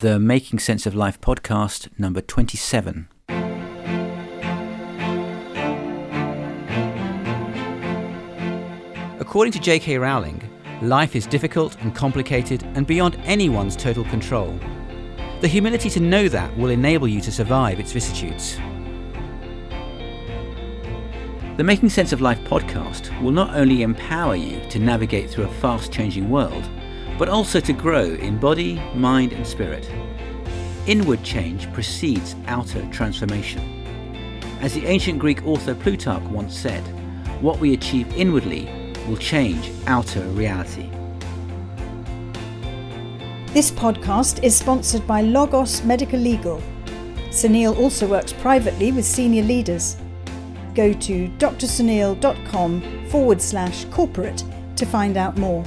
the Making Sense of Life podcast, number 27. According to J.K. Rowling, life is difficult and complicated and beyond anyone's total control. The humility to know that will enable you to survive its vicissitudes. The Making Sense of Life podcast will not only empower you to navigate through a fast changing world, but also to grow in body, mind, and spirit. Inward change precedes outer transformation. As the ancient Greek author Plutarch once said, what we achieve inwardly will change outer reality. This podcast is sponsored by Logos Medical Legal. Sunil also works privately with senior leaders. Go to drsunil.com forward slash corporate to find out more.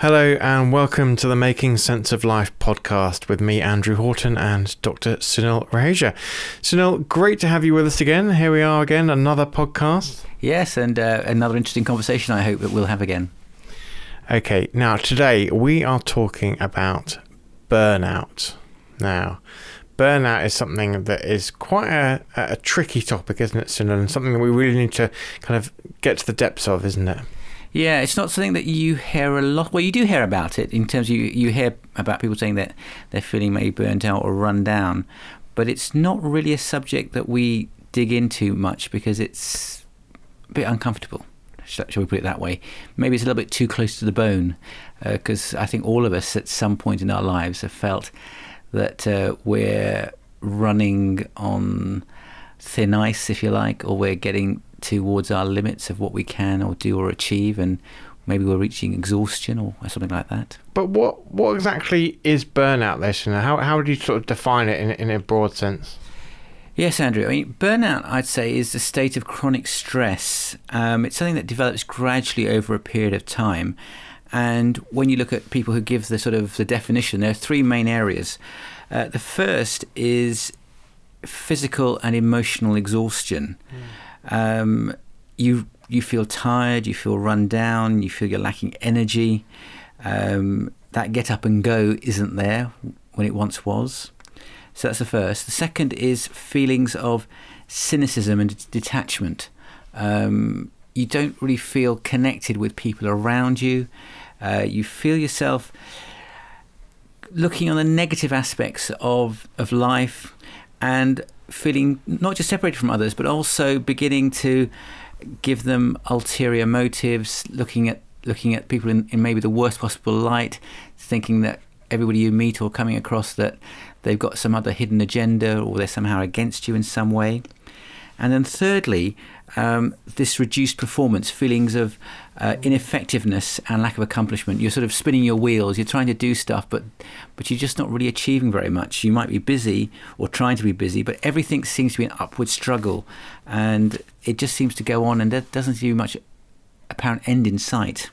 Hello and welcome to the Making Sense of Life podcast with me, Andrew Horton, and Dr. Sunil Raheja. Sunil, great to have you with us again. Here we are again, another podcast. Yes, and uh, another interesting conversation I hope that we'll have again. Okay, now today we are talking about burnout. Now, burnout is something that is quite a, a tricky topic, isn't it, Sunil? And something that we really need to kind of get to the depths of, isn't it? Yeah, it's not something that you hear a lot. Well, you do hear about it in terms of you, you hear about people saying that they're feeling maybe burnt out or run down, but it's not really a subject that we dig into much because it's a bit uncomfortable. Shall we put it that way? Maybe it's a little bit too close to the bone because uh, I think all of us at some point in our lives have felt that uh, we're running on thin ice, if you like, or we're getting towards our limits of what we can or do or achieve, and maybe we're reaching exhaustion or something like that. But what what exactly is burnout, listener? How how would you sort of define it in in a broad sense? Yes, Andrew. I mean, burnout, I'd say, is a state of chronic stress. Um, it's something that develops gradually over a period of time. And when you look at people who give the sort of the definition, there are three main areas. Uh, the first is physical and emotional exhaustion. Mm. Um, you you feel tired, you feel run down, you feel you're lacking energy. Um, that get up and go isn't there when it once was. So that's the first. The second is feelings of cynicism and detachment. Um, you don't really feel connected with people around you. Uh, you feel yourself looking on the negative aspects of of life and feeling not just separated from others, but also beginning to give them ulterior motives, looking at looking at people in, in maybe the worst possible light, thinking that everybody you meet or coming across that they've got some other hidden agenda or they're somehow against you in some way. And then thirdly, um, this reduced performance, feelings of uh, ineffectiveness and lack of accomplishment. You're sort of spinning your wheels. You're trying to do stuff, but but you're just not really achieving very much. You might be busy or trying to be busy, but everything seems to be an upward struggle, and it just seems to go on, and there doesn't seem to be much apparent end in sight.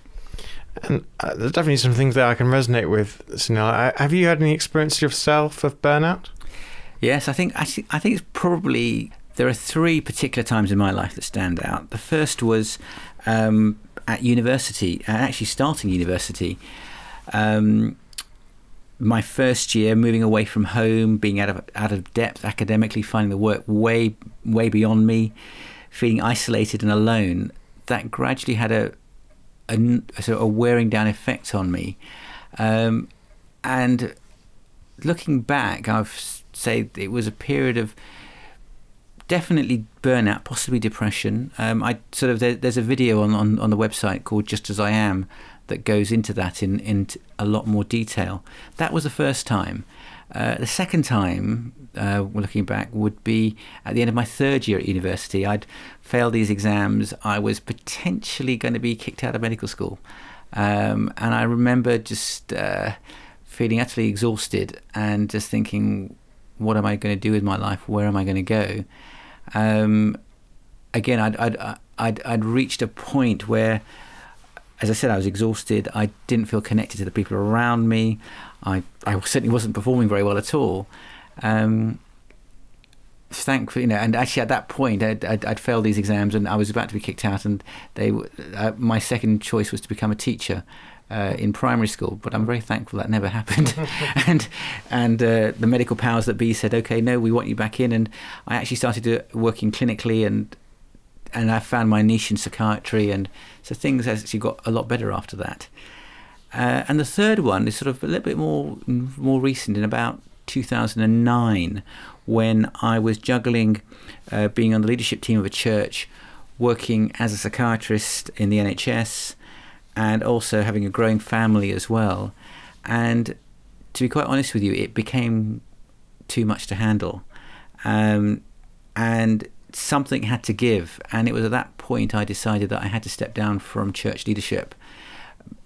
And uh, there's definitely some things that I can resonate with. Sunil, have you had any experience yourself of burnout? Yes, I think actually, I think it's probably there are three particular times in my life that stand out. The first was um, at university, actually starting university. Um, my first year, moving away from home, being out of out of depth academically, finding the work way way beyond me, feeling isolated and alone. That gradually had a a, a sort of a wearing down effect on me, um, and looking back, I've say it was a period of definitely burnout, possibly depression. Um, I sort of there, there's a video on, on, on the website called Just as I Am that goes into that in in a lot more detail. That was the first time. Uh, the second time, uh, looking back, would be at the end of my third year at university. I'd failed these exams. I was potentially going to be kicked out of medical school, um, and I remember just uh, feeling utterly exhausted and just thinking, "What am I going to do with my life? Where am I going to go?" Um, again, I'd, I'd, I'd, I'd reached a point where, as I said, I was exhausted. I didn't feel connected to the people around me. I, I certainly wasn't performing very well at all. Um, thankfully, you know, and actually at that point, I'd, I'd, I'd, failed these exams and I was about to be kicked out, and they, uh, my second choice was to become a teacher. Uh, in primary school, but I'm very thankful that never happened. and and uh, the medical powers that be said, okay, no, we want you back in. And I actually started working clinically, and and I found my niche in psychiatry, and so things actually got a lot better after that. Uh, and the third one is sort of a little bit more more recent, in about 2009, when I was juggling uh, being on the leadership team of a church, working as a psychiatrist in the NHS, and also having a growing family as well. And to be quite honest with you, it became too much to handle. Um, and something had to give. And it was at that point I decided that I had to step down from church leadership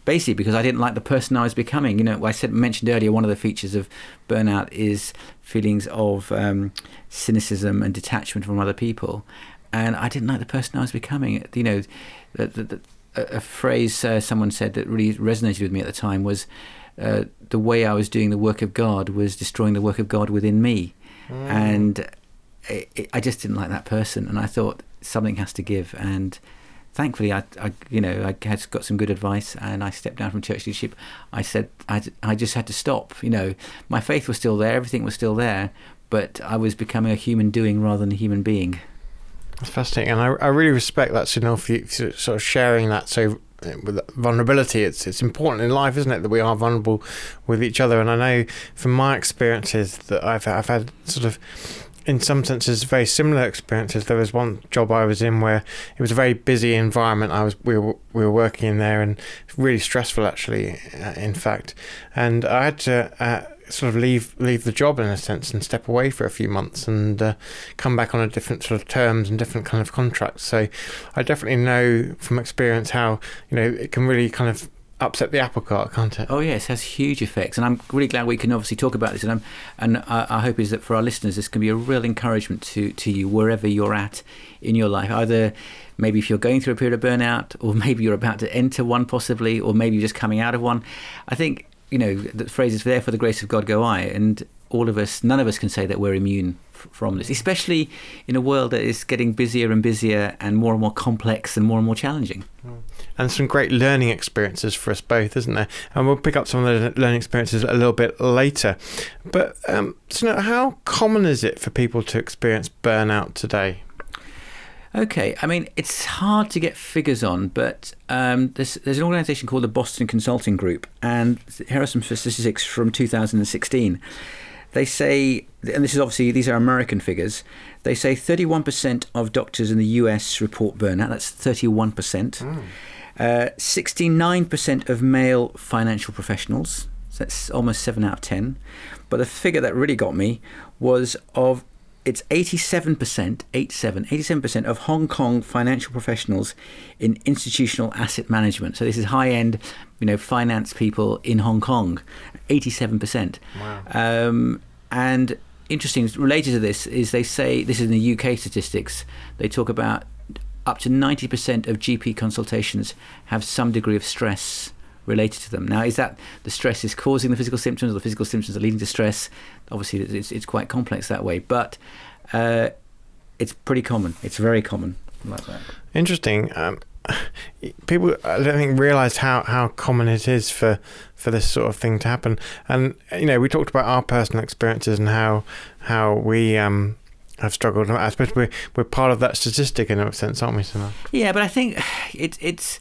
basically because I didn't like the person I was becoming. You know, I said mentioned earlier one of the features of burnout is feelings of um, cynicism and detachment from other people, and I didn't like the person I was becoming. You know, the, the, the, a phrase uh, someone said that really resonated with me at the time was. Uh, the way I was doing the work of God was destroying the work of God within me, mm. and it, it, I just didn't like that person. And I thought something has to give, and thankfully, I, I, you know, I had got some good advice, and I stepped down from church leadership. I said I, I just had to stop. You know, my faith was still there, everything was still there, but I was becoming a human doing rather than a human being. Fascinating, and I, I really respect that, Sunil, for you sort of sharing that so uh, with vulnerability it's it's important in life isn't it that we are vulnerable with each other and I know from my experiences that I've I've had sort of in some senses very similar experiences. There was one job I was in where it was a very busy environment. I was we were we were working in there and really stressful actually, uh, in fact. And I had to uh, sort of leave leave the job in a sense and step away for a few months and uh, come back on a different sort of terms and different kind of contracts. So I definitely know from experience how you know it can really kind of upset the apple cart, can't it? Oh yes, it has huge effects, and I'm really glad we can obviously talk about this. And I'm, and I, I hope is that for our listeners, this can be a real encouragement to to you wherever you're at in your life. Either maybe if you're going through a period of burnout, or maybe you're about to enter one, possibly, or maybe you're just coming out of one. I think you know the phrase is "there for the grace of God go I," and all of us, none of us can say that we're immune from this, especially in a world that is getting busier and busier and more and more complex and more and more challenging. And some great learning experiences for us both, isn't there? And we'll pick up some of the learning experiences a little bit later. But um, so, how common is it for people to experience burnout today? Okay, I mean it's hard to get figures on, but um, there's, there's an organisation called the Boston Consulting Group, and here are some statistics from 2016. They say, and this is obviously, these are American figures, they say 31% of doctors in the US report burnout. That's 31%. Mm. Uh, 69% of male financial professionals. So that's almost 7 out of 10. But the figure that really got me was of it's 87%, 87, 87% of Hong Kong financial professionals in institutional asset management. So this is high-end, you know, finance people in Hong Kong. 87%. Wow. Um, and interesting, related to this is they say this is in the UK statistics. They talk about up to 90% of GP consultations have some degree of stress related to them. Now, is that the stress is causing the physical symptoms, or the physical symptoms are leading to stress? Obviously, it's, it's quite complex that way, but uh, it's pretty common. It's very common like that. Interesting. Um, people, I don't think, realise how, how common it is for for this sort of thing to happen. And you know, we talked about our personal experiences and how how we um, have struggled. I suppose we're we're part of that statistic in a sense, aren't we? Simon? Yeah, but I think it's it's.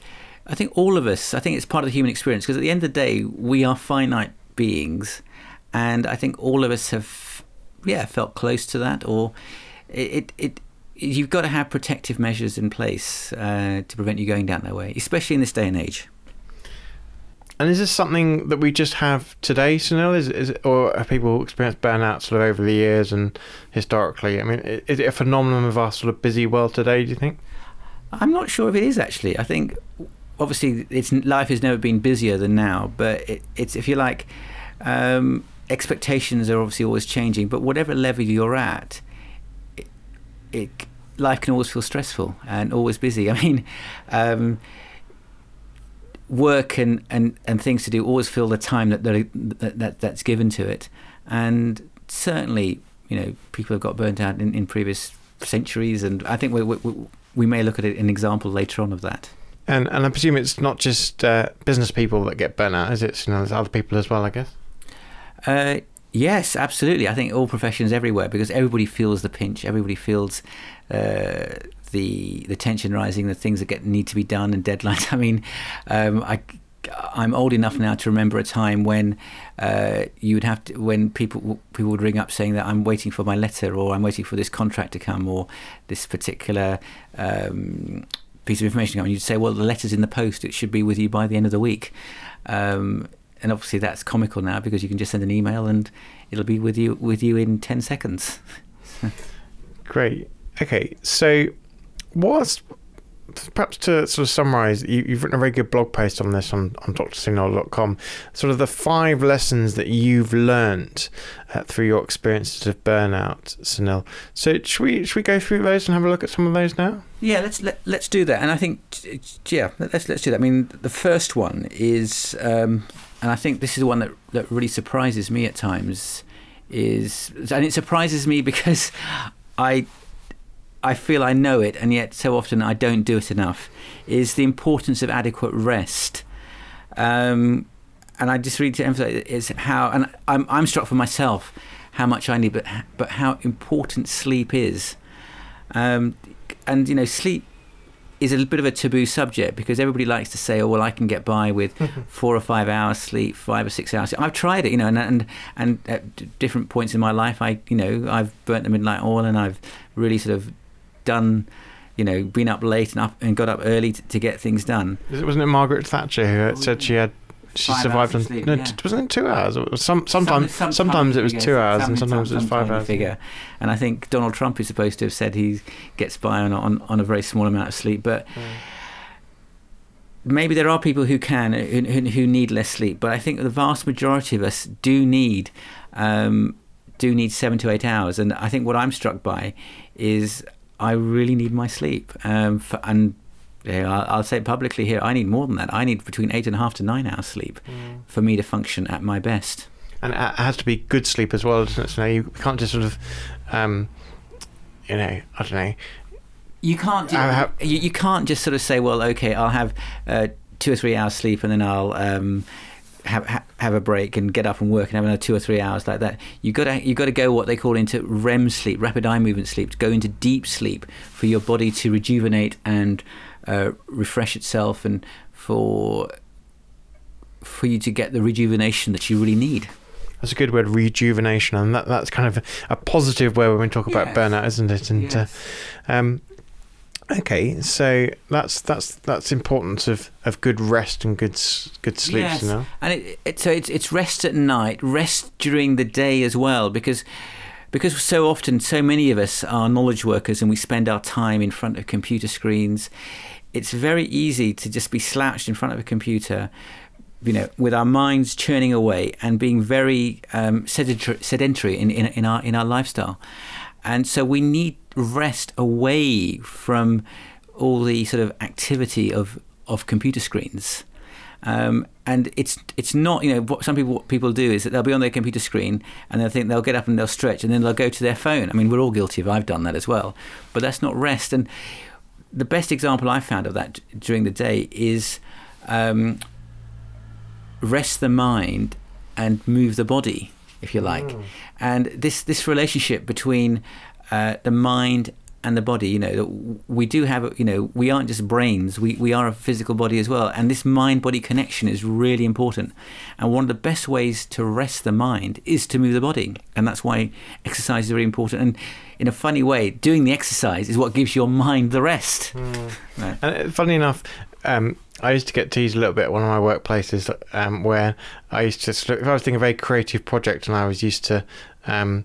I think all of us. I think it's part of the human experience because at the end of the day, we are finite beings, and I think all of us have, yeah, felt close to that. Or it it, it you've got to have protective measures in place uh, to prevent you going down that way, especially in this day and age. And is this something that we just have today, Sunil? Is, is it, or have people experienced burnout sort of over the years and historically? I mean, is it a phenomenon of our sort of busy world today? Do you think? I'm not sure if it is actually. I think obviously it's life has never been busier than now, but it, it's if you like, um, expectations are obviously always changing. But whatever level you're at, it, it life can always feel stressful and always busy. I mean. Um, work and, and, and things to do always fill the time that, that, that that's given to it. And certainly, you know people have got burnt out in, in previous centuries, and I think we, we, we may look at an example later on of that. And and I presume it's not just uh, business people that get burnt out, is it? You know, there's other people as well, I guess. Uh, yes, absolutely. I think all professions everywhere because everybody feels the pinch. Everybody feels uh, the the tension rising, the things that get need to be done, and deadlines. I mean, um, I I'm old enough now to remember a time when uh, you would have to, when people people would ring up saying that I'm waiting for my letter or I'm waiting for this contract to come or this particular um, piece of information. And you'd say, well, the letter's in the post; it should be with you by the end of the week. Um, and obviously, that's comical now because you can just send an email and it'll be with you with you in ten seconds. Great. Okay, so what's perhaps to sort of summarize, you, have written a very good blog post on this on, on drsunil.com, sort of the five lessons that you've learned uh, through your experiences of burnout, Sunil. So should we, should we go through those and have a look at some of those now? Yeah, let's let, let's do that. And I think, yeah, let's let's do that. I mean, the first one is, um, and I think this is the one that that really surprises me at times, is, and it surprises me because I I feel I know it, and yet so often I don't do it enough, is the importance of adequate rest. Um, and I just really to emphasize is how, and I'm, I'm struck for myself how much I need, but but how important sleep is. Um, and you know, sleep is a bit of a taboo subject because everybody likes to say, "Oh, well, I can get by with four or five hours sleep, five or six hours." I've tried it, you know, and and and at different points in my life, I you know I've burnt the midnight oil, and I've really sort of done you know, been up late and up and got up early to, to get things done. Wasn't it Margaret Thatcher who said she had she survived on sleep, no, yeah. wasn't it two hours? It was some sometimes Some- sometimes, it was figures, two hours and some- sometimes some- it was five hours. Figure. And I think Donald Trump is supposed to have said he gets by on on, on a very small amount of sleep, but. Maybe there are people who can who, who who need less sleep, but I think the vast majority of us do need um, do need seven to eight hours. And I think what I'm struck by is I really need my sleep. Um, for, and yeah, I'll, I'll say it publicly here, I need more than that. I need between eight and a half to nine hours sleep for me to function at my best. And it has to be good sleep as well, doesn't it? So you can't just sort of, um, you know, I don't know. You can't. Do, have- you, you can't just sort of say, well, okay, I'll have uh, two or three hours sleep, and then I'll um, have ha- have a break and get up and work and have another two or three hours like that. You got to you got to go what they call into REM sleep, rapid eye movement sleep, to go into deep sleep for your body to rejuvenate and uh, refresh itself, and for for you to get the rejuvenation that you really need. That's a good word, rejuvenation, and that that's kind of a positive way when we talk about Yes. burnout, isn't it? And uh, um, okay, so that's that's that's importance of, of good rest and good good sleep. Yes. You know, and it, it, so it's it's rest at night, rest during the day as well, because because so often so many of us are knowledge workers and we spend our time in front of computer screens. It's very easy to just be slouched in front of a computer, you know, with our minds churning away and being very um, sedentary, in, in in our in our lifestyle, and so we need rest away from all the sort of activity of of computer screens. Um, and it's it's not you know what some people what people do is that they'll be on their computer screen and they'll think they'll get up and they'll stretch and then they'll go to their phone. I mean we're all guilty of I've done that as well, but that's not rest. And the best example I found of that during the day is um, rest the mind and move the body, if you like. And this this relationship between uh, the mind and the body, you know, we do have, you know, we aren't just brains, we, we are a physical body as well. And this mind body connection is really important. And one of the best ways to rest the mind is to move the body. And that's why exercise is very important. And in a funny way, doing the exercise is what gives your mind the rest. Right. and uh, funny enough, um, I used to get teased a little bit at one of my workplaces um, where I used to if I was doing a very creative project and I was used to um,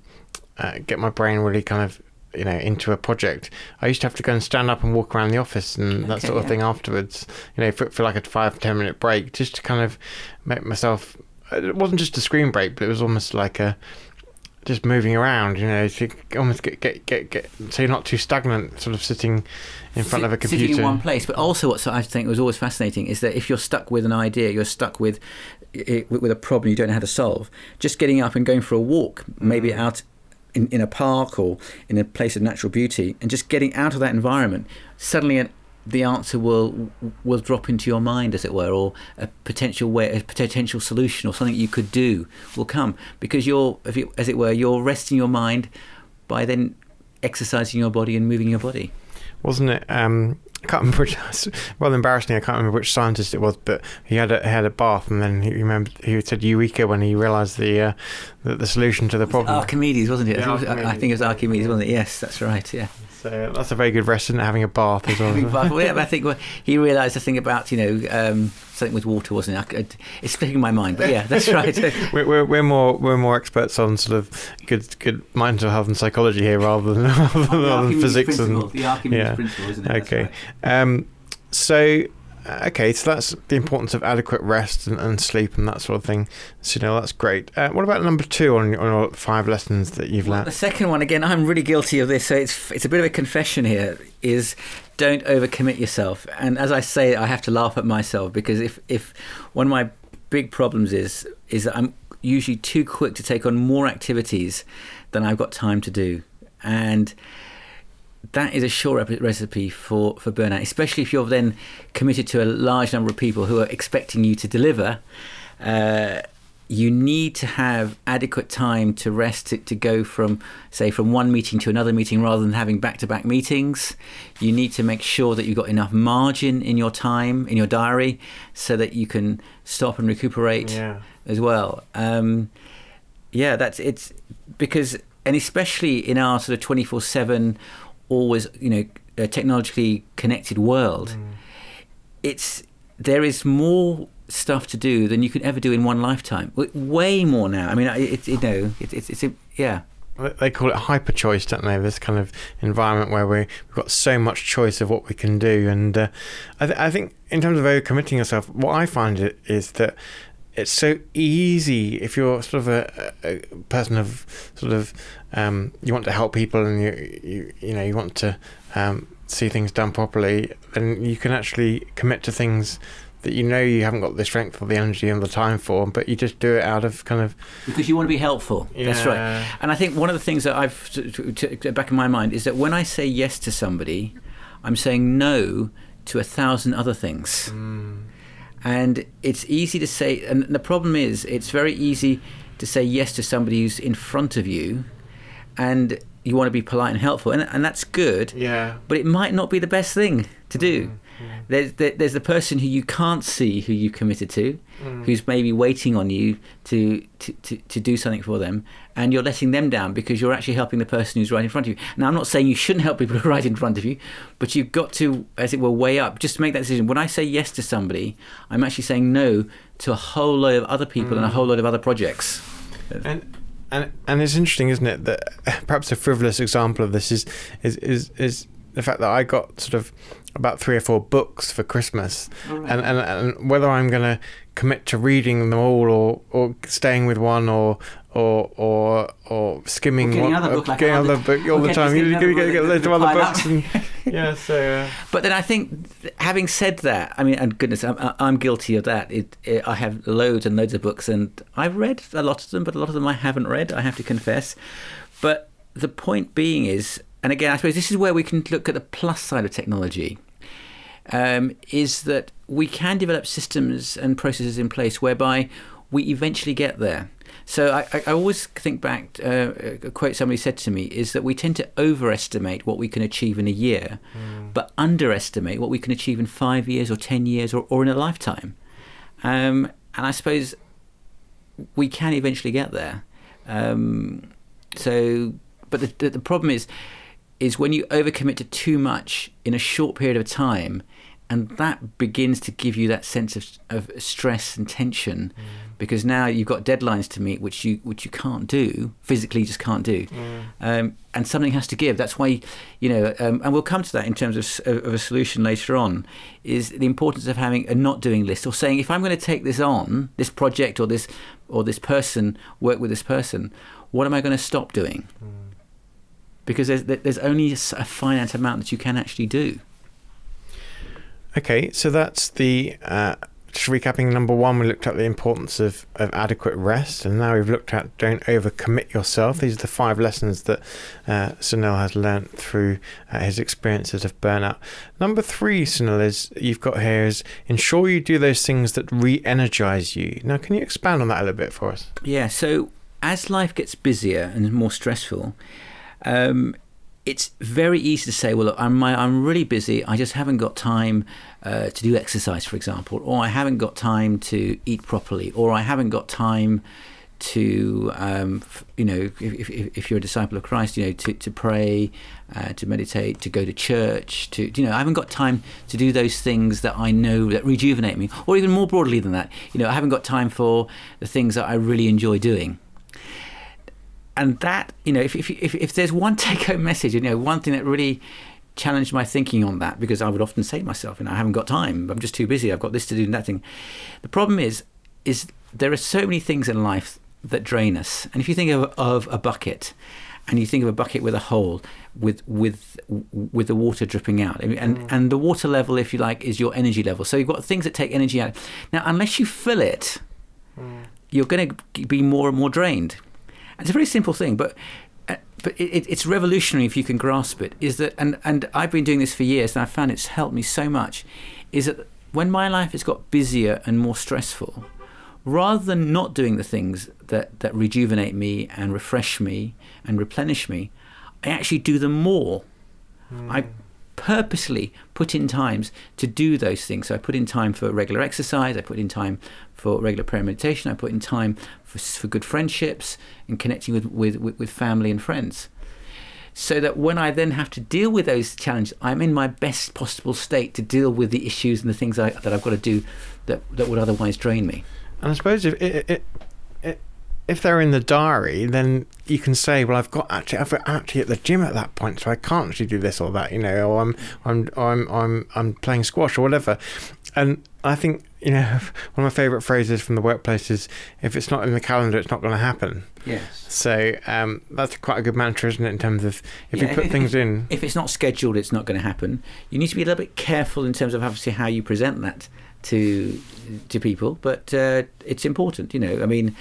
uh, get my brain really kind of you know into a project i used to have to go and stand up and walk around the office and that sort of yeah. thing afterwards you know for, for like a five ten minute break just to kind of make myself it wasn't just a screen break but it was almost like a just moving around you know to almost get get get, get so you're not too stagnant sort of sitting in front Sit- of a computer Sitting in one place. But also, what I think was always fascinating is that if you're stuck with an idea, you're stuck with i- with a problem you don't know how to solve. Just getting up and going for a walk, maybe Mm. out in, in a park or in a place of natural beauty and just getting out of that environment, suddenly an, the answer will will drop into your mind, as it were, or a potential way, a potential solution, or something you could do will come because you're, you, as it were, you're resting your mind by then exercising your body and moving your body. Wasn't it? Um, I can't remember which. Well, embarrassingly, I can't remember which scientist it was, but he had a he had a bath, and then he remembered he said eureka when he realised the, uh, the the solution to the problem. Archimedes, wasn't it? Yeah, I think it was- Archimedes. I think it was Archimedes, wasn't it? Yes, that's right. Yeah. So that's a very good rest, isn't it? Having a bath as well. Bath. Well, yeah, but I think well, he realised the thing about you know um, something with water, wasn't it? It's slipping my mind, but yeah, that's right. We're, we're, we're more we're more experts on sort of good good mental health and psychology here rather than, rather than physics and the Archimedes yeah. principle, isn't it? Okay. right. Um, so okay, so that's the importance of adequate rest and, and sleep and that sort of thing. So you know that's great. Uh, what about number two on your, on your five lessons that you've Well, learned? the second one, again, I'm really guilty of this, so it's it's a bit of a confession here. Is don't overcommit yourself. And as I say, I have to laugh at myself because if if one of my big problems is is that I'm usually too quick to take on more activities than I've got time to do, and that is a sure recipe for, for burnout, especially if you're then committed to a large number of people who are expecting you to deliver. Uh, you need to have adequate time to rest to, to go from, say, from one meeting to another meeting rather than having back to back meetings. You need to make sure that you've got enough margin in your time, in your diary, so that you can stop and recuperate Yeah. as well. Um, yeah, that's it's because, and especially in our sort of twenty four seven, always you know uh, technologically connected world, it's there is more stuff to do than you can ever do in one lifetime. Way more now. I mean, it's you know, it, it's it's yeah. They call it hyper choice, don't they? This kind of environment where we, we've got so much choice of what we can do. And uh, I, th- I think, in terms of overcommitting yourself, what I find it is that it's so easy if you're sort of a, a person of sort of um, you want to help people and you you, you know you want to um, see things done properly, then you can actually commit to things that you know you haven't got the strength or the energy and the time for, but you just do it out of kind of because you want to be helpful. That's right. And I think one of the things that I've to, to, to, back in my mind is that when I say yes to somebody, I'm saying no to a thousand other things. And it's easy to say, and the problem is, it's very easy to say yes to somebody who's in front of you, and you want to be polite and helpful, and, and that's good. yeah. But it might not be the best thing to do. Mm. Mm. There's there, there's the person who you can't see who you committed to, mm. who's maybe waiting on you to, to, to, to do something for them, and you're letting them down because you're actually helping the person who's right in front of you. Now, I'm not saying you shouldn't help people who are right in front of you, but you've got to, as it were, weigh up. Just to make that decision. When I say yes to somebody, I'm actually saying no to a whole load of other people and a mm. whole load of other projects. And and and it's interesting, isn't it, that perhaps a frivolous example of this is is is, is the fact that I got sort of about three or four books for Christmas, and, and and whether I'm going to commit to reading them all or or staying with one or or or or skimming Or getting one, another book, like getting another- book all the time. You get get, another get, loads of other books. And, yeah, so. Uh, But then I think, having said that, I mean, and goodness, I'm, I'm guilty of that. It, it, I have loads and loads of books, and I've read a lot of them, but a lot of them I haven't read. I have to confess. But the point being is, and again, I suppose this is where we can look at the plus side of technology. Um, is that we can develop systems and processes in place whereby we eventually get there. So I, I always think back. Uh, a quote somebody said to me is that we tend to overestimate what we can achieve in a year, but underestimate what we can achieve in five years or ten years or, or in a lifetime. Um, and I suppose we can eventually get there. Um, so, but the, the the problem is, is when you overcommit to too much in a short period of time, and that begins to give you that sense of, of stress and tension, because now you've got deadlines to meet, which you which you can't do physically, you just can't do, um, and something has to give. That's why, you know, um, and we'll come to that in terms of, of a solution later on. Is the importance of having a not doing list or saying if I'm going to take this on, this project or this or this person, work with this person, what am I going to stop doing? Because there's there's only a finite amount that you can actually do. Okay, so that's the uh, just recapping number one, we looked at the importance of, of adequate rest, and now we've looked at don't overcommit yourself. These are the five lessons that uh, Sunil has learnt through uh, his experiences of burnout. Number three, Sunil, is you've got here is ensure you do those things that re energize you. Now, can you expand on that a little bit for us? Yeah, so as life gets busier and more stressful, um, it's very easy to say, well, look, I'm, I'm really busy. I just haven't got time uh, to do exercise, for example, or I haven't got time to eat properly, or I haven't got time to, um, you know, if, if, if, you're a disciple of Christ, you know, to, to pray, uh, to meditate, to go to church, to, you know, I haven't got time to do those things that I know that rejuvenate me, or even more broadly than that, you know, I haven't got time for the things that I really enjoy doing and that you know if, if if if there's one take home message you know one thing that really challenged my thinking on that because I would often say to myself you know I haven't got time. I'm just too busy. I've got this to do and that thing. The problem is is there are so many things in life that drain us. And if you think of, of a bucket and you think of a bucket with a hole with with with the water dripping out and mm. and the water level if you like is your energy level. So you've got things that take energy out. Now unless you fill it mm. you're going to be more and more drained it's a very simple thing, but uh, but it, it's revolutionary if you can grasp it. Is that and and I've been doing this for years, and I found it's helped me so much. Is that when my life has got busier and more stressful, rather than not doing the things that that rejuvenate me and refresh me and replenish me, I actually do them more. Mm. I purposely put in times to do those things. So I put in time for regular exercise, I put in time for regular prayer and meditation, I put in time for, for good friendships and connecting with, with, with family and friends. So that when I then have to deal with those challenges, I'm in my best possible state to deal with the issues and the things I, that I've got to do that, that would otherwise drain me. And I suppose if it, it, it, if they're in the diary, then you can say, "Well, I've got actually, I've actually at the gym at that point, so I can't actually do this or that," you know, or I'm, I'm, I'm, I'm, I'm playing squash or whatever. And I think you know, one of my favourite phrases from the workplace is, "If it's not in the calendar, it's not going to happen." Yes. So um, that's quite a good mantra, isn't it? In terms of if yeah, you put if, things in, if it's not scheduled, it's not going to happen. You need to be a little bit careful in terms of obviously how you present that to to people, but uh, it's important. You know, I mean,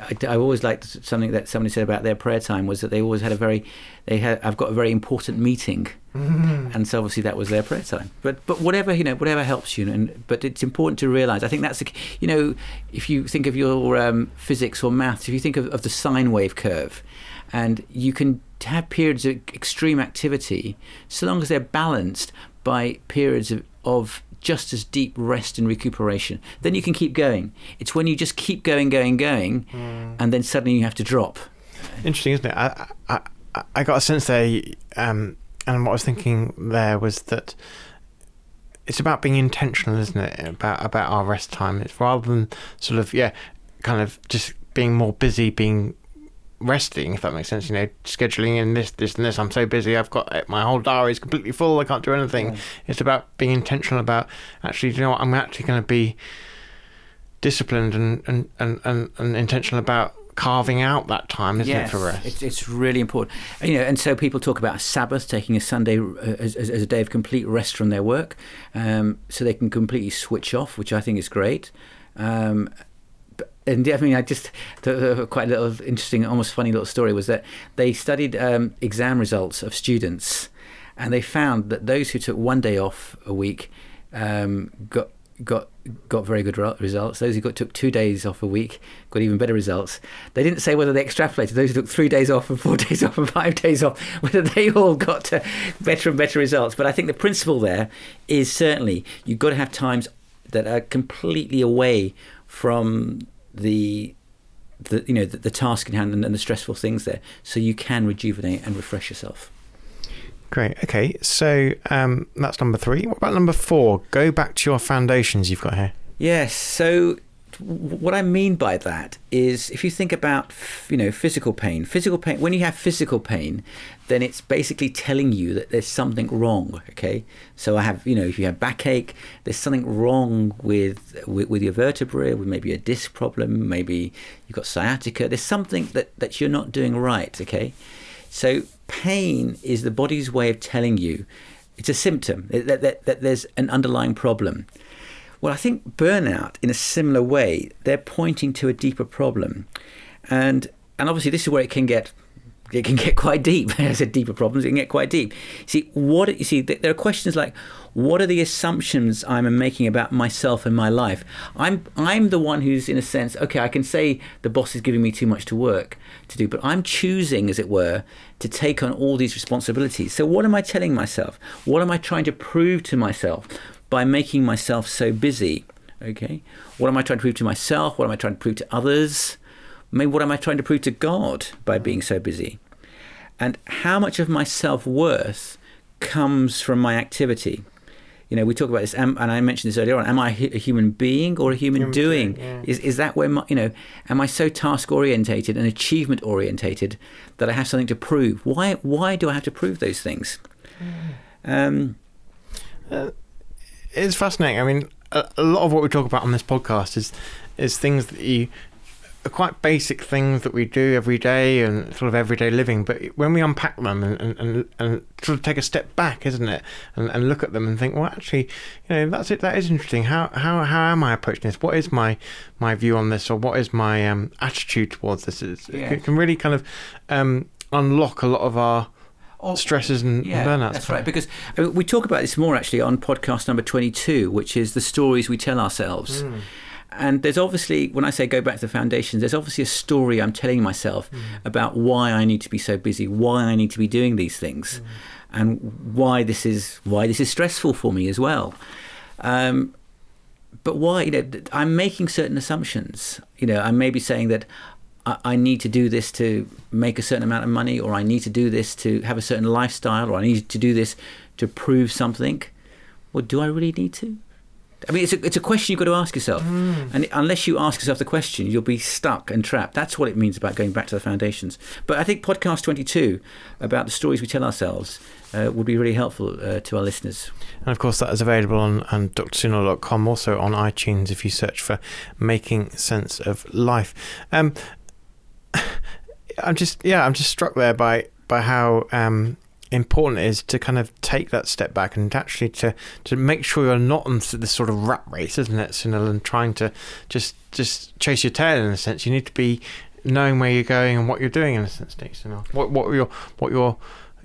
I, I, always liked something that somebody said about their prayer time was that they always had a very, they had, I've got a very important meeting, mm-hmm. and so obviously that was their prayer time. But but whatever you know, whatever helps you, and but it's important to realise. I think that's the, you know, if you think of your um, physics or maths, if you think of, of the sine wave curve, and you can have periods of extreme activity, so long as they're balanced by periods of, of just as deep rest and recuperation. Then you can keep going. It's when you just keep going, going, going, mm. and then suddenly you have to drop. Interesting, isn't it? I I, I got a sense there, um, and what I was thinking there was that it's about being intentional, isn't it? About about our rest time. It's rather than sort of yeah, kind of just being more busy, being resting, if that makes sense. You know, scheduling in this, this, and this. I'm so busy. I've got my whole diary is completely full. I can't do anything. It's about being intentional about actually. You know what? I'm actually going to be disciplined and and, and, and, and intentional about carving out that time, isn't yes, it, for rest? It's, it's really important. You know, and so people talk about a Sabbath, taking a Sunday uh, as, as, as a day of complete rest from their work, um, so they can completely switch off, which I think is great. Um, and I mean, I just quite a little interesting, almost funny little story was that they studied um, exam results of students, and they found that those who took one day off a week um, got got got very good results. Those who got took two days off a week got even better results. They didn't say whether they extrapolated. Those who took three days off and four days off and five days off, whether they all got better and better results. But I think the principle there is certainly you've got to have times that are completely away from the the you know the, the task in hand and, and the stressful things there, so you can rejuvenate and refresh yourself. Great. Okay, so um, that's number three. What about number four? Go back to your foundations you've got here. Yes. So what I mean by that is if you think about you know physical pain physical pain when you have physical pain then it's basically telling you that there's something wrong okay? So I have you know if you have backache there's something wrong with with, with your vertebrae with maybe a disc problem maybe you've got sciatica there's something that that you're not doing right okay? So pain is the body's way of telling you it's a symptom that, that, that there's an underlying problem Well, I think burnout, in a similar way, they're pointing to a deeper problem, and and obviously this is where it can get it can get quite deep. I said, deeper problems it can get quite deep. See what you see. There are questions like, what are the assumptions I'm making about myself and my life? I'm I'm the one who's in a sense okay. I can say the boss is giving me too much to work to do, but I'm choosing, as it were, to take on all these responsibilities. So what am I telling myself? What am I trying to prove to myself by making myself so busy? Okay, what am I trying to prove to myself? What am I trying to prove to others? Maybe what am I trying to prove to God by being so busy? And how much of my self worth comes from my activity? You know, we talk about this, and I mentioned this earlier on. Am I a human being or a human, human doing? yeah. Is is that where my, you know? Am I so task orientated and achievement orientated that I have something to prove? Why why do I have to prove those things? Um, uh, it's fascinating. I mean, a, a lot of what we talk about on this podcast is is things that you are quite basic things that we do every day and sort of everyday living. But when we unpack them and, and, and, sort of take a step back, isn't it, and, and look at them and think, well, actually, you know, that's it. That is interesting. How how how am I approaching this? What is my my view on this, or what is my um, attitude towards this? It can really kind of um, unlock a lot of our. Oh, stresses and yeah, burnouts. That's right. Because I mean, we talk about this more actually on podcast number 22, which is the stories we tell ourselves. Mm. And there's obviously, when I say go back to the foundations, there's obviously a story I'm telling myself mm. about why I need to be so busy, why I need to be doing these things, mm. and why this is why this is stressful for me as well. Um, but why? You know, I'm making certain assumptions. You know, I may be saying that I, I need to do this to make a certain amount of money, or I need to do this to have a certain lifestyle, or I need to do this to prove something. Well, do I really need to? I mean, it's a, it's a question you've got to ask yourself. Mm. And unless you ask yourself the question, you'll be stuck and trapped. That's what it means about going back to the foundations. But I think podcast 22 about the stories we tell ourselves uh, would be really helpful uh, to our listeners. And of course, that is available on, on drsunil.com, also on iTunes if you search for Making Sense of Life. Um, I'm just, yeah, I'm just struck there by, by how. Um, important it is to kind of take that step back and actually to to make sure you're not in this sort of rat race, isn't it, Sunil, and trying to just just chase your tail in a sense. You need to be knowing where you're going and what you're doing in a sense, Sunil. What what your what your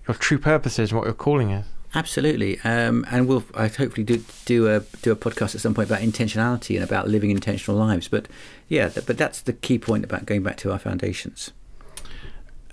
your true purpose is, and what your calling is. Absolutely, um, and we'll I hopefully do do a do a podcast at some point about intentionality and about living intentional lives. But yeah, but that's the key point about going back to our foundations.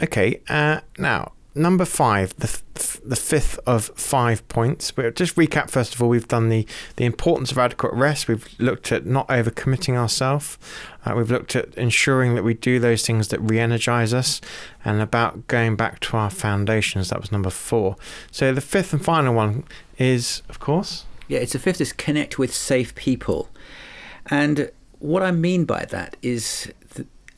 Okay, uh, now number five, the f- the fifth of five points. But just recap first of all, we've done the the importance of adequate rest. We've looked at not overcommitting ourselves. Uh, we've looked at ensuring that we do those things that re-energize us, and about going back to our foundations. That was number four. So the fifth and final one is, of course, yeah, it's the fifth is connect with safe people, and what I mean by that is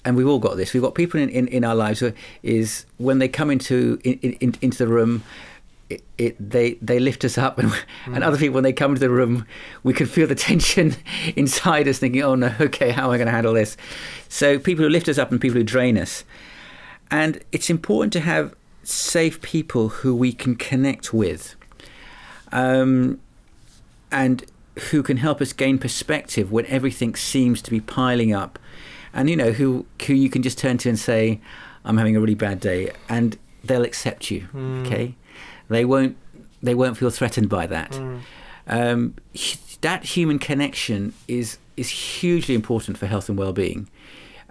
and we've all got this. We've got people in, in, in our lives who is when they come into in, in, into the room, it, it, they they lift us up, and, mm. and other people when they come into the room, we can feel the tension inside us, thinking, "Oh no, okay, how am I going to handle this?" So people who lift us up and people who drain us, and it's important to have safe people who we can connect with, um, and who can help us gain perspective when everything seems to be piling up and you know who who you can just turn to and say, "I'm having a really bad day," and they'll accept you. Mm. Okay, they won't they won't feel threatened by that. Mm. Um, that human connection is is hugely important for health and well-being.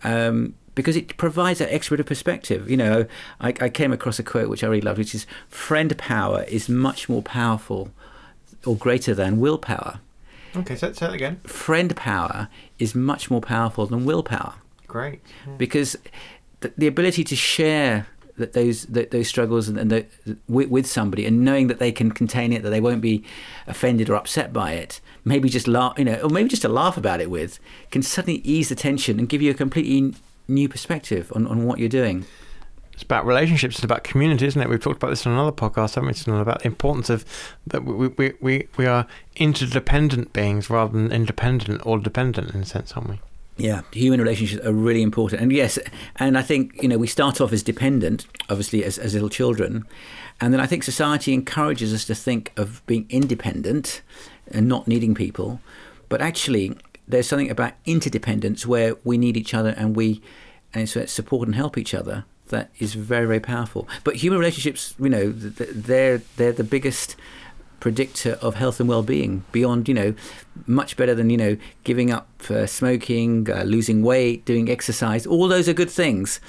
Um, because it provides that extra bit of perspective. You know, I, I, came across a quote which I really loved, which is friend power is much more powerful or greater than willpower. Okay, say, say that again. Friend power is much more powerful than willpower. Great. Yeah. Because the, the, ability to share that those that those struggles and, and the, with, with, somebody and knowing that they can contain it, that they won't be offended or upset by it, maybe just laugh, you know, or maybe just to laugh about it with, can suddenly ease the tension and give you a completely new perspective on, on what you're doing it's about relationships. It's about community, isn't it? We've talked about this on another podcast, haven't we? It's about the importance of that we, we, we, we are interdependent beings rather than independent or dependent in a sense, aren't we? Yeah, human relationships are really important. And yes, and I think, you know, we start off as dependent, obviously, as, as little children. And then I think society encourages us to think of being independent and not needing people. But actually, there's something about interdependence where we need each other and we and so support and help each other that is very very powerful. But human relationships, you know, they're they're the biggest predictor of health and well-being beyond you know much better than you know giving up uh, smoking uh, losing weight doing exercise. All those are good things.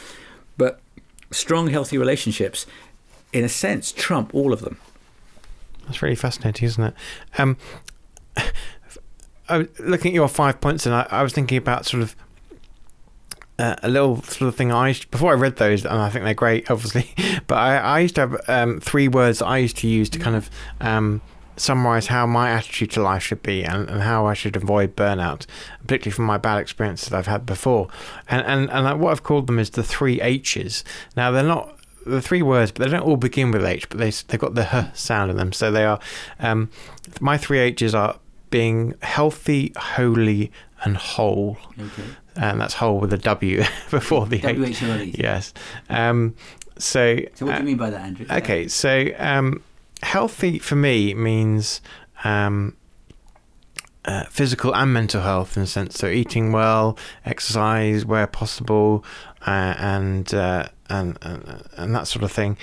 But strong healthy relationships in a sense trump all of them. That's really fascinating isn't it? Um, I, looking at your five points and I, I was thinking about sort of uh, a little sort of thing I used, before I read those, and I think they're great, obviously. But I, I used to have um, three words I used to use to kind of um, summarize how my attitude to life should be and, and how I should avoid burnout, particularly from my bad experiences that I've had before. And and and what I've called them is the three H's. Now they're not the three words, but they don't all begin with H, but they they've got the h sound in them. So they are um, my three H's are being healthy, holy, and whole. Okay and that's whole with a W before the H. Yes. Um, so. So what do you uh, mean by that, Andrew? Okay, so um, healthy for me means. Um, uh, physical and mental health in a sense. So eating well, exercise where possible, uh, and, uh, and, and and that sort of thing.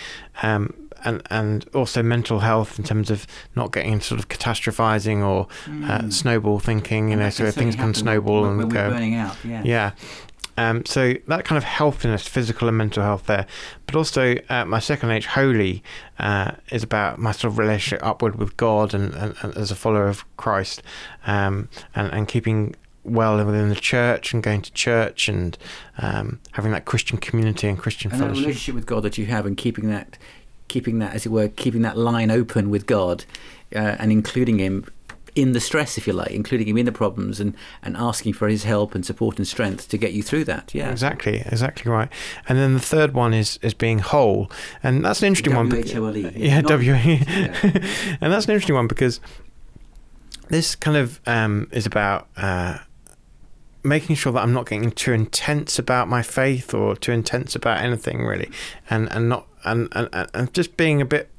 Um, and and also mental health in terms of not getting into sort of catastrophizing or mm. uh, snowball thinking. You and know, so things can snowball when, and go burning out. Yeah. Yeah. Um, so that kind of healthiness, physical and mental health there, but also uh, my second H, holy, uh, is about my sort of relationship upward with God and, and, and as a follower of Christ, um, and and keeping well within the church and going to church and um, having that Christian community and Christian and fellowship. relationship with God that you have and keeping that keeping that, as it were, keeping that line open with God uh, and including Him in the stress, if you like, including him in the problems and, and asking for his help and support and strength to get you through that. Yeah, exactly, exactly right. And then the third one is is being whole, and that's an interesting W-H-O-L-E. one. Yeah, W. Yeah. and that's an interesting one because this kind of um, is about. Uh, making sure that I'm not getting too intense about my faith or too intense about anything really, and and not and, and, and just being a bit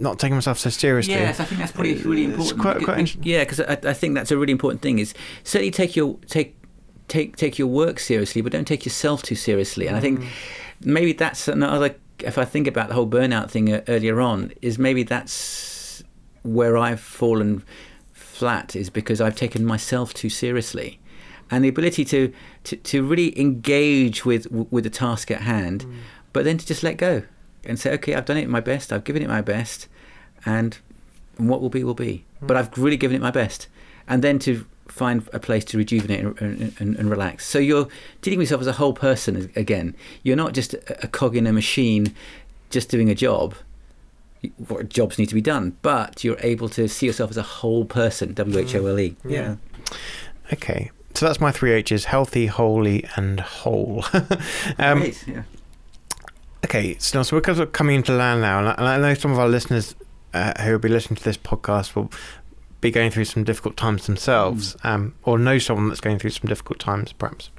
not taking myself so seriously. Yes, I think that's probably really important. Quite, quite. Yeah, because I, I think that's a really important thing. Is certainly take your take take take your work seriously, but don't take yourself too seriously. And I think mm. maybe that's another. If I think about the whole burnout thing uh, earlier on, is maybe that's where I've fallen flat is because I've taken myself too seriously, and the ability to to, to really engage with with the task at hand. Mm but then to just let go and say, okay, I've done it my best, I've given it my best, and what will be will be. Mm. But I've really given it my best, and then to find a place to rejuvenate and, and, and, relax. So you're dealing with yourself as a whole person again. You're not just a, a cog in a machine, just doing a job. What jobs need to be done, but you're able to see yourself as a whole person. W H O L E. Hmm. Yeah. Okay. So that's my three H's: healthy, holy, and whole. um, Great. Yeah. Okay, so, so we're coming into land now, and I, know some of our listeners uh, who will be listening to this podcast will be going through some difficult times themselves, mm. um, or know someone that's going through some difficult times, perhaps.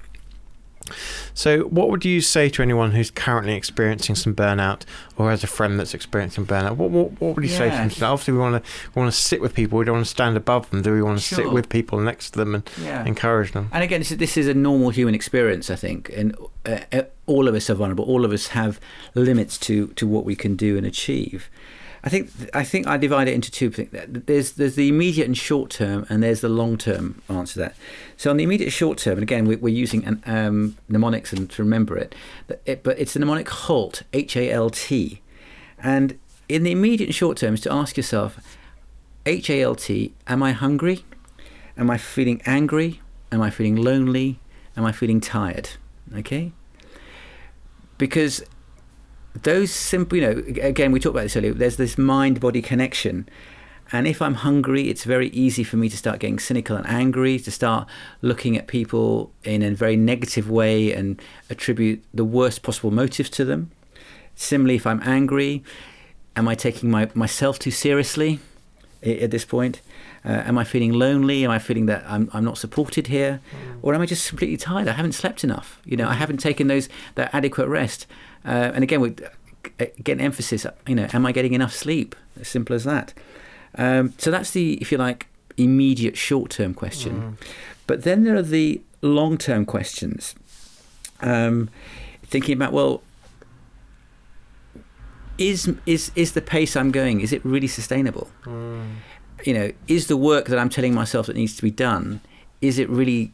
So, what would you say to anyone who's currently experiencing some burnout, or has a friend that's experiencing burnout? What what, what would you say to them? obviously, we want to we want to sit with people. We don't want to stand above them. Do we want to sure. sit with people next to them and yeah. encourage them? And again, this is, this is a normal human experience, I think, and uh, uh all of us are vulnerable. All of us have limits to to what we can do and achieve. I think I think I divide it into two. things. There's there's the immediate and short term, and there's the long term answer to that. So on the immediate short term, and again we're, using an, um, mnemonics and to remember it, but it's the mnemonic HALT, H A L T, and in the immediate and short term is to ask yourself, H A L T, am I hungry? Am I feeling angry? Am I feeling lonely? Am I feeling tired? Okay. Because those simple, you know, again, we talked about this earlier, there's this mind body connection. And if I'm hungry, it's very easy for me to start getting cynical and angry, to start looking at people in a very negative way and attribute the worst possible motives to them. Similarly, if I'm angry, am I taking my, myself too seriously at this point? Uh, am I feeling lonely? Am I feeling that I'm, I'm not supported here? Mm. Or am I just completely tired? I haven't slept enough. You know, I haven't taken those that adequate rest. Uh, and again, we get emphasis. You know, am I getting enough sleep? As simple as that. Um, so that's the, if you like, immediate short term question. But then there are the long term questions. Um, thinking about, well, is, is, is the pace I'm going, is it really sustainable? You know, is the work that I'm telling myself that needs to be done, is it really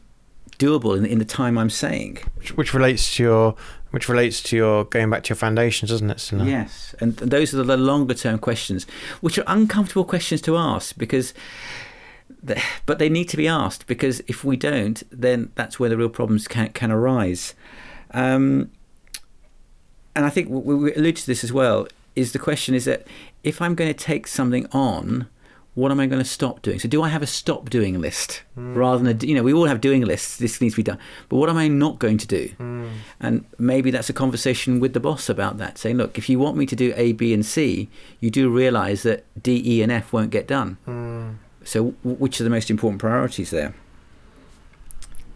doable in, in the time I'm saying? Which, which relates to your which relates to your going back to your foundations, doesn't it? Sunil? Yes, and those are the longer term questions, which are uncomfortable questions to ask because, but they need to be asked because if we don't, then that's where the real problems can can arise. Um, and I think we, we allude to this as well. Is the question is that if I'm going to take something on, what am I going to stop doing? So do I have a stop doing list rather than a, you know we all have doing lists. This needs to be done, but what am I not going to do? And maybe that's a conversation with the boss about that, saying, look, if you want me to do A, B, and C, you do realise that D, E, and F won't get done. So w- which are the most important priorities there?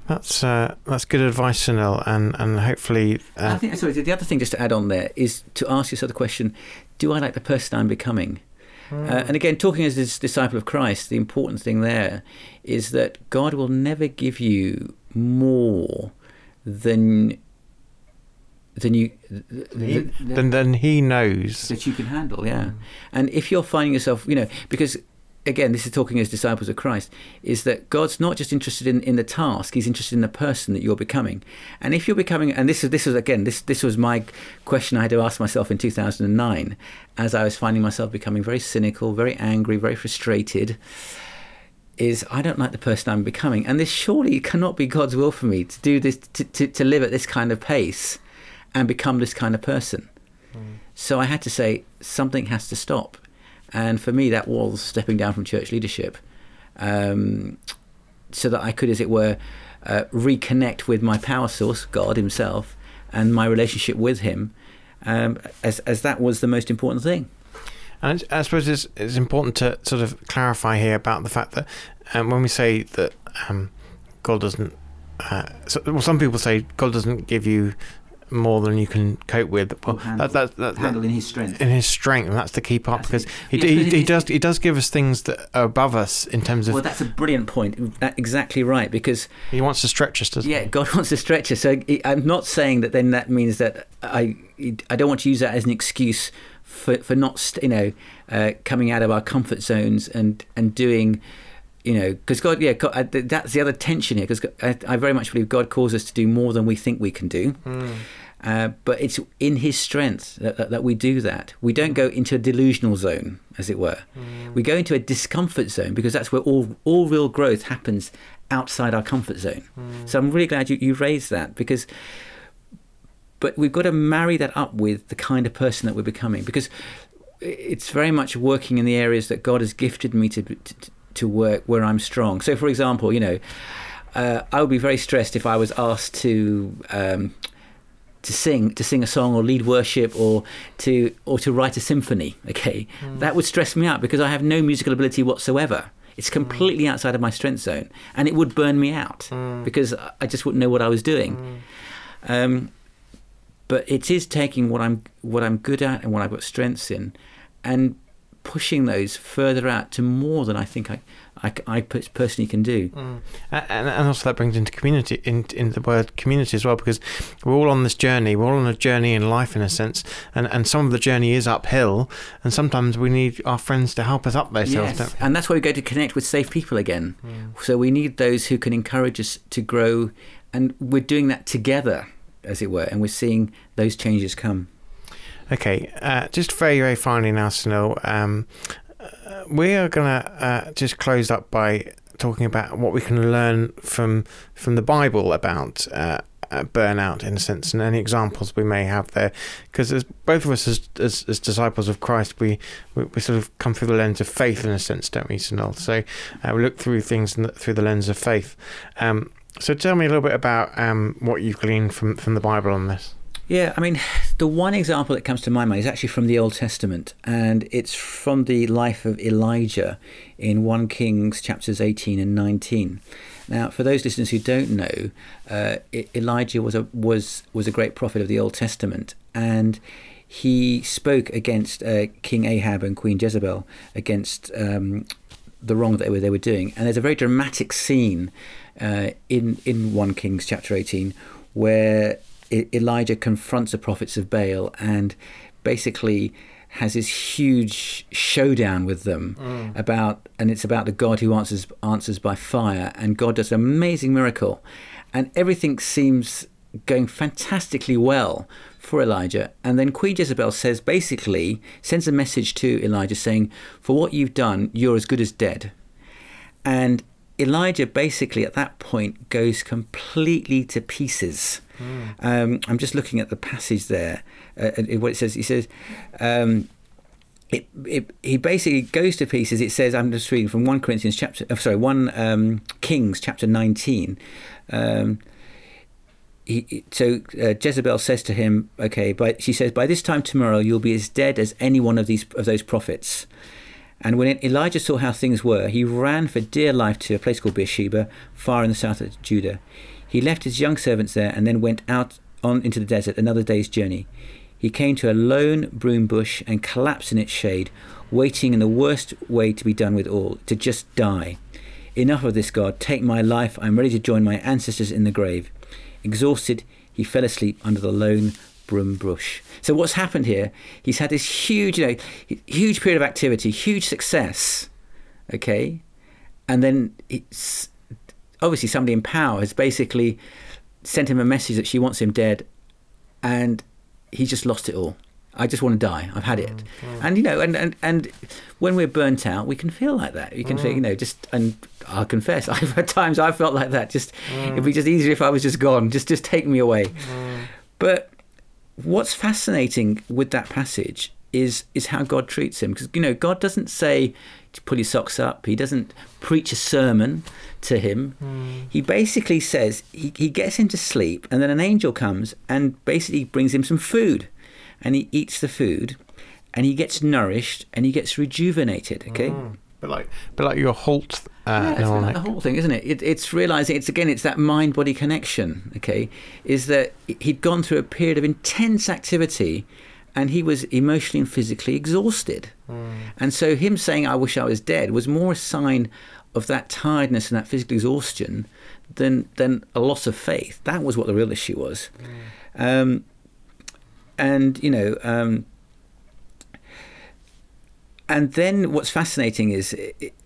That's uh, that's good advice, Sunil, and and hopefully I uh, think sorry, the other thing just to add on there is to ask yourself the question: Do I like the person I'm becoming? Uh, and again, talking as a disciple of Christ, the important thing there is that God will never give you more than than you than, th- then then he knows. that you can handle. Yeah, and if you're finding yourself, you know, because again, this is talking as disciples of Christ, is that God's not just interested in, in the task; He's interested in the person that you're becoming. And if you're becoming, and this is this was again, this this was my question I had to ask myself in 2009, as I was finding myself becoming very cynical, very angry, very frustrated. Is I don't like the person I'm becoming, and this surely cannot be God's will for me to do this, to, to, to live at this kind of pace, and become this kind of person. Hmm. So I had to say something has to stop, and for me that was stepping down from church leadership, um, so that I could, as it were, uh, reconnect with my power source, God Himself, and my relationship with Him, um, as as that was the most important thing. And I suppose it's, it's important to sort of clarify here about the fact that um, when we say that um, God doesn't, uh, so, well, some people say God doesn't give you more than you can cope with. Well, that, that, that, that, in His strength. in his strength, and that's the key part That's because he, Yes, he, but he does he does give us things that are above us in terms of Well, that's a brilliant point. That, exactly right, because he wants to stretch us, doesn't Yeah, he? Yeah, God wants to stretch us. So I'm not saying that then that means that I I don't want to use that as an excuse for for not you know uh, coming out of our comfort zones and and doing you know because God yeah God, that's the other tension here because I, I very much believe God calls us to do more than we think we can do. Uh, but it's in His strength that, that, that we do that. We don't go into a delusional zone, as it were. We go into a discomfort zone because that's where all all real growth happens outside our comfort zone. So I'm really glad you, you raised that because. But we've got to marry that up with the kind of person that we're becoming because it's very much working in the areas that God has gifted me to to, to work where I'm strong. So, for example, you know, uh, I would be very stressed if I was asked to um, to sing to sing a song or lead worship or to or to write a symphony. Okay, mm. that would stress me out because I have no musical ability whatsoever. It's mm. completely outside of my strength zone, and it would burn me out mm. because I just wouldn't know what I was doing. Um, but it is taking what I'm what I'm good at and what I've got strengths in, and pushing those further out to more than I think I I, I personally can do. Mm. And, and also that brings into community in, in the word community as well because we're all on this journey we're all on a journey in life in a sense and and some of the journey is uphill and sometimes we need our friends to help us up those hills Yes, don't and that's why we go to connect with safe people again. So we need those who can encourage us to grow, and we're doing that together, as it were, and we're seeing those changes come. Okay, uh, just very, very finally now, Sunil, um, we are going to uh, just close up by talking about what we can learn from from the Bible about uh, uh, burnout, in a sense, and any examples we may have there. Because as both of us, as, as, as disciples of Christ, we, we we sort of come through the lens of faith, in a sense, don't we, Sunil? So uh, we look through things through the lens of faith. Um, so tell me a little bit about um, what you've gleaned from, from the Bible on this. Yeah, I mean, the one example that comes to my mind is actually from the Old Testament, and it's from the life of Elijah in 1 Kings chapters 18 and 19. Now, for those listeners who don't know, uh, Elijah was a was was a great prophet of the Old Testament, and he spoke against uh, King Ahab and Queen Jezebel, against um, the wrong that they were they were doing. And there's a very dramatic scene uh, in in one Kings chapter 18 where Elijah confronts the prophets of Baal and basically has this huge showdown with them mm. about and it's about the God who answers answers by fire and God does an amazing miracle. And everything seems going fantastically well for Elijah. And then Queen Jezebel says basically sends a message to Elijah saying for what you've done you're as good as dead. And Elijah basically at that point goes completely to pieces. Um, I'm just looking at the passage there. Uh, what it says, he says, um, it, it, he basically goes to pieces. It says, I'm just reading from 1 Corinthians chapter, oh, sorry, 1 um, Kings chapter 19. Um, he, so uh, Jezebel says to him, "Okay, by, she says, by this time tomorrow you'll be as dead as any one of these of those prophets." And when Elijah saw how things were, he ran for dear life to a place called Beersheba, far in the south of Judah. He left his young servants there and then went out on into the desert another day's journey. He came to a lone broom bush and collapsed in its shade, waiting in the worst way to be done with all, to just die. Enough of this, God. Take my life. I'm ready to join my ancestors in the grave. Exhausted, he fell asleep under the lone broom bush. So what's happened here? He's had this huge, you know, huge period of activity, huge success. Okay, and then it's obviously somebody in power has basically sent him a message that she wants him dead, and he's just lost it all. I just want to die. I've had it, mm, mm. and you know, and, and and when we're burnt out, we can feel like that. You can feel, mm. you know, just and I'll confess, I've had times I felt like that. Just it'd be just easier if I was just gone. Just just take me away. But what's fascinating with that passage is is how God treats him because you know God doesn't say pull your socks up. He doesn't preach a sermon to him. He basically says he, he gets him to sleep and then an angel comes and basically brings him some food and he eats the food and he gets nourished and he gets rejuvenated. Okay. But like, but like your halt. Uh, Yeah, it's like the whole thing, isn't it? it? It's realizing it's again, it's that mind-body connection. Okay, is that he'd gone through a period of intense activity, and he was emotionally and physically exhausted, and so him saying "I wish I was dead" was more a sign of that tiredness and that physical exhaustion than than a loss of faith. That was what the real issue was, um, and you know. Um, and then what's fascinating is,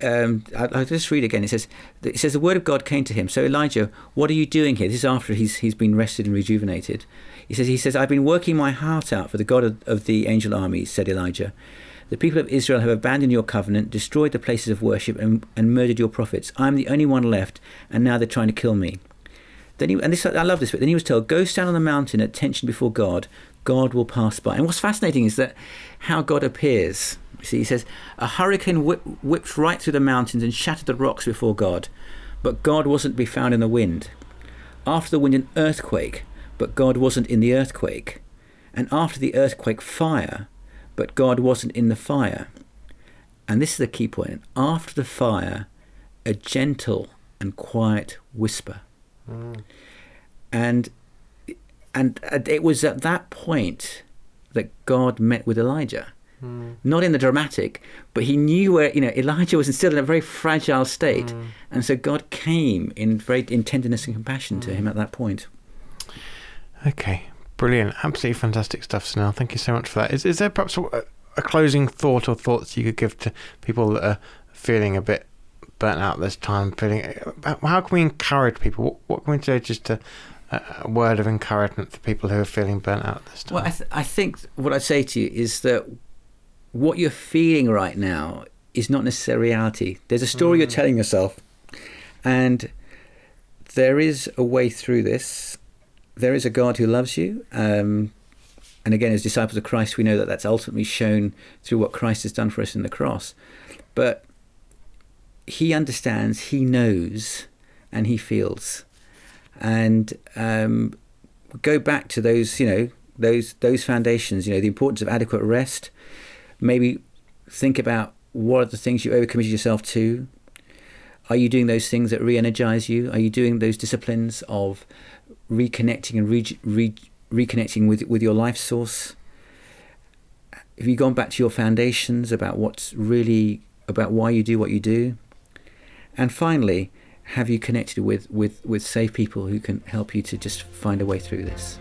um, I- I'll just read again. It says, it says the word of God came to him. So Elijah, what are you doing here? This is after he's he's been rested and rejuvenated. He says, he says, I've been working my heart out for the God of, of the angel armies, said Elijah. The people of Israel have abandoned your covenant, destroyed the places of worship, and, and murdered your prophets. I'm the only one left, and now they're trying to kill me. Then he, and this I love this bit. Then he was told, "Go stand on the mountain at attention before God. God will pass by." And what's fascinating is that how God appears. See, he says, "A hurricane whip, whipped right through the mountains and shattered the rocks before God, but God wasn't to be found in the wind. After the wind, an earthquake, but God wasn't in the earthquake. And after the earthquake, fire, but God wasn't in the fire." And this is the key point. After the fire, a gentle and quiet whisper hmm. and and it was at that point that God met with Elijah. Hmm. Not in the dramatic, but he knew where you know Elijah was still in a very fragile state, hmm. and so God came in very in tenderness and compassion to him at that point. Okay, brilliant, absolutely fantastic stuff, Sunil. Thank you so much for that. Is is there perhaps a, a closing thought or thoughts you could give to people that are feeling a bit burnt out this time? Feeling uh, uh, how can we encourage people? What, what can we do just to a a word of encouragement for people who are feeling burnt out this time? Well, I, th- I think what I'd say to you is that what you're feeling right now is not necessarily reality. There's a story you're mm. telling yourself, and there is a way through this. There is a God who loves you. Um, and again, as disciples of Christ, we know that that's ultimately shown through what Christ has done for us in the cross. But He understands, He knows, and He feels. And um, go back to those, you know, those those foundations. You know, the importance of adequate rest. Maybe think about what are the things you overcommitted yourself to. Are you doing those things that re-energize you? Are you doing those disciplines of reconnecting and re- re- reconnecting with with your life source? Have you gone back to your foundations about what's really about why you do what you do? And finally, have you connected with, with, with safe people who can help you to just find a way through this?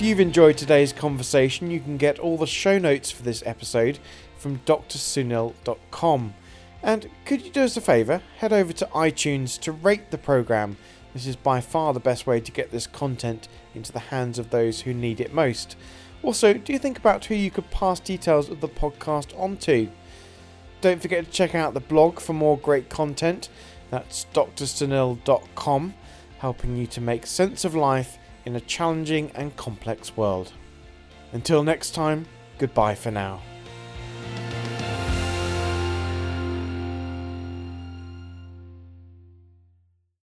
If you've enjoyed today's conversation, you can get all the show notes for this episode from drsunil.com. And could you do us a favour? Head over to iTunes to rate the programme. This is by far the best way to get this content into the hands of those who need it most. Also, do you think about who you could pass details of the podcast on to? Don't forget to check out the blog for more great content. That's drsunil.com, helping you to make sense of life in a challenging and complex world. Until next time, goodbye for now.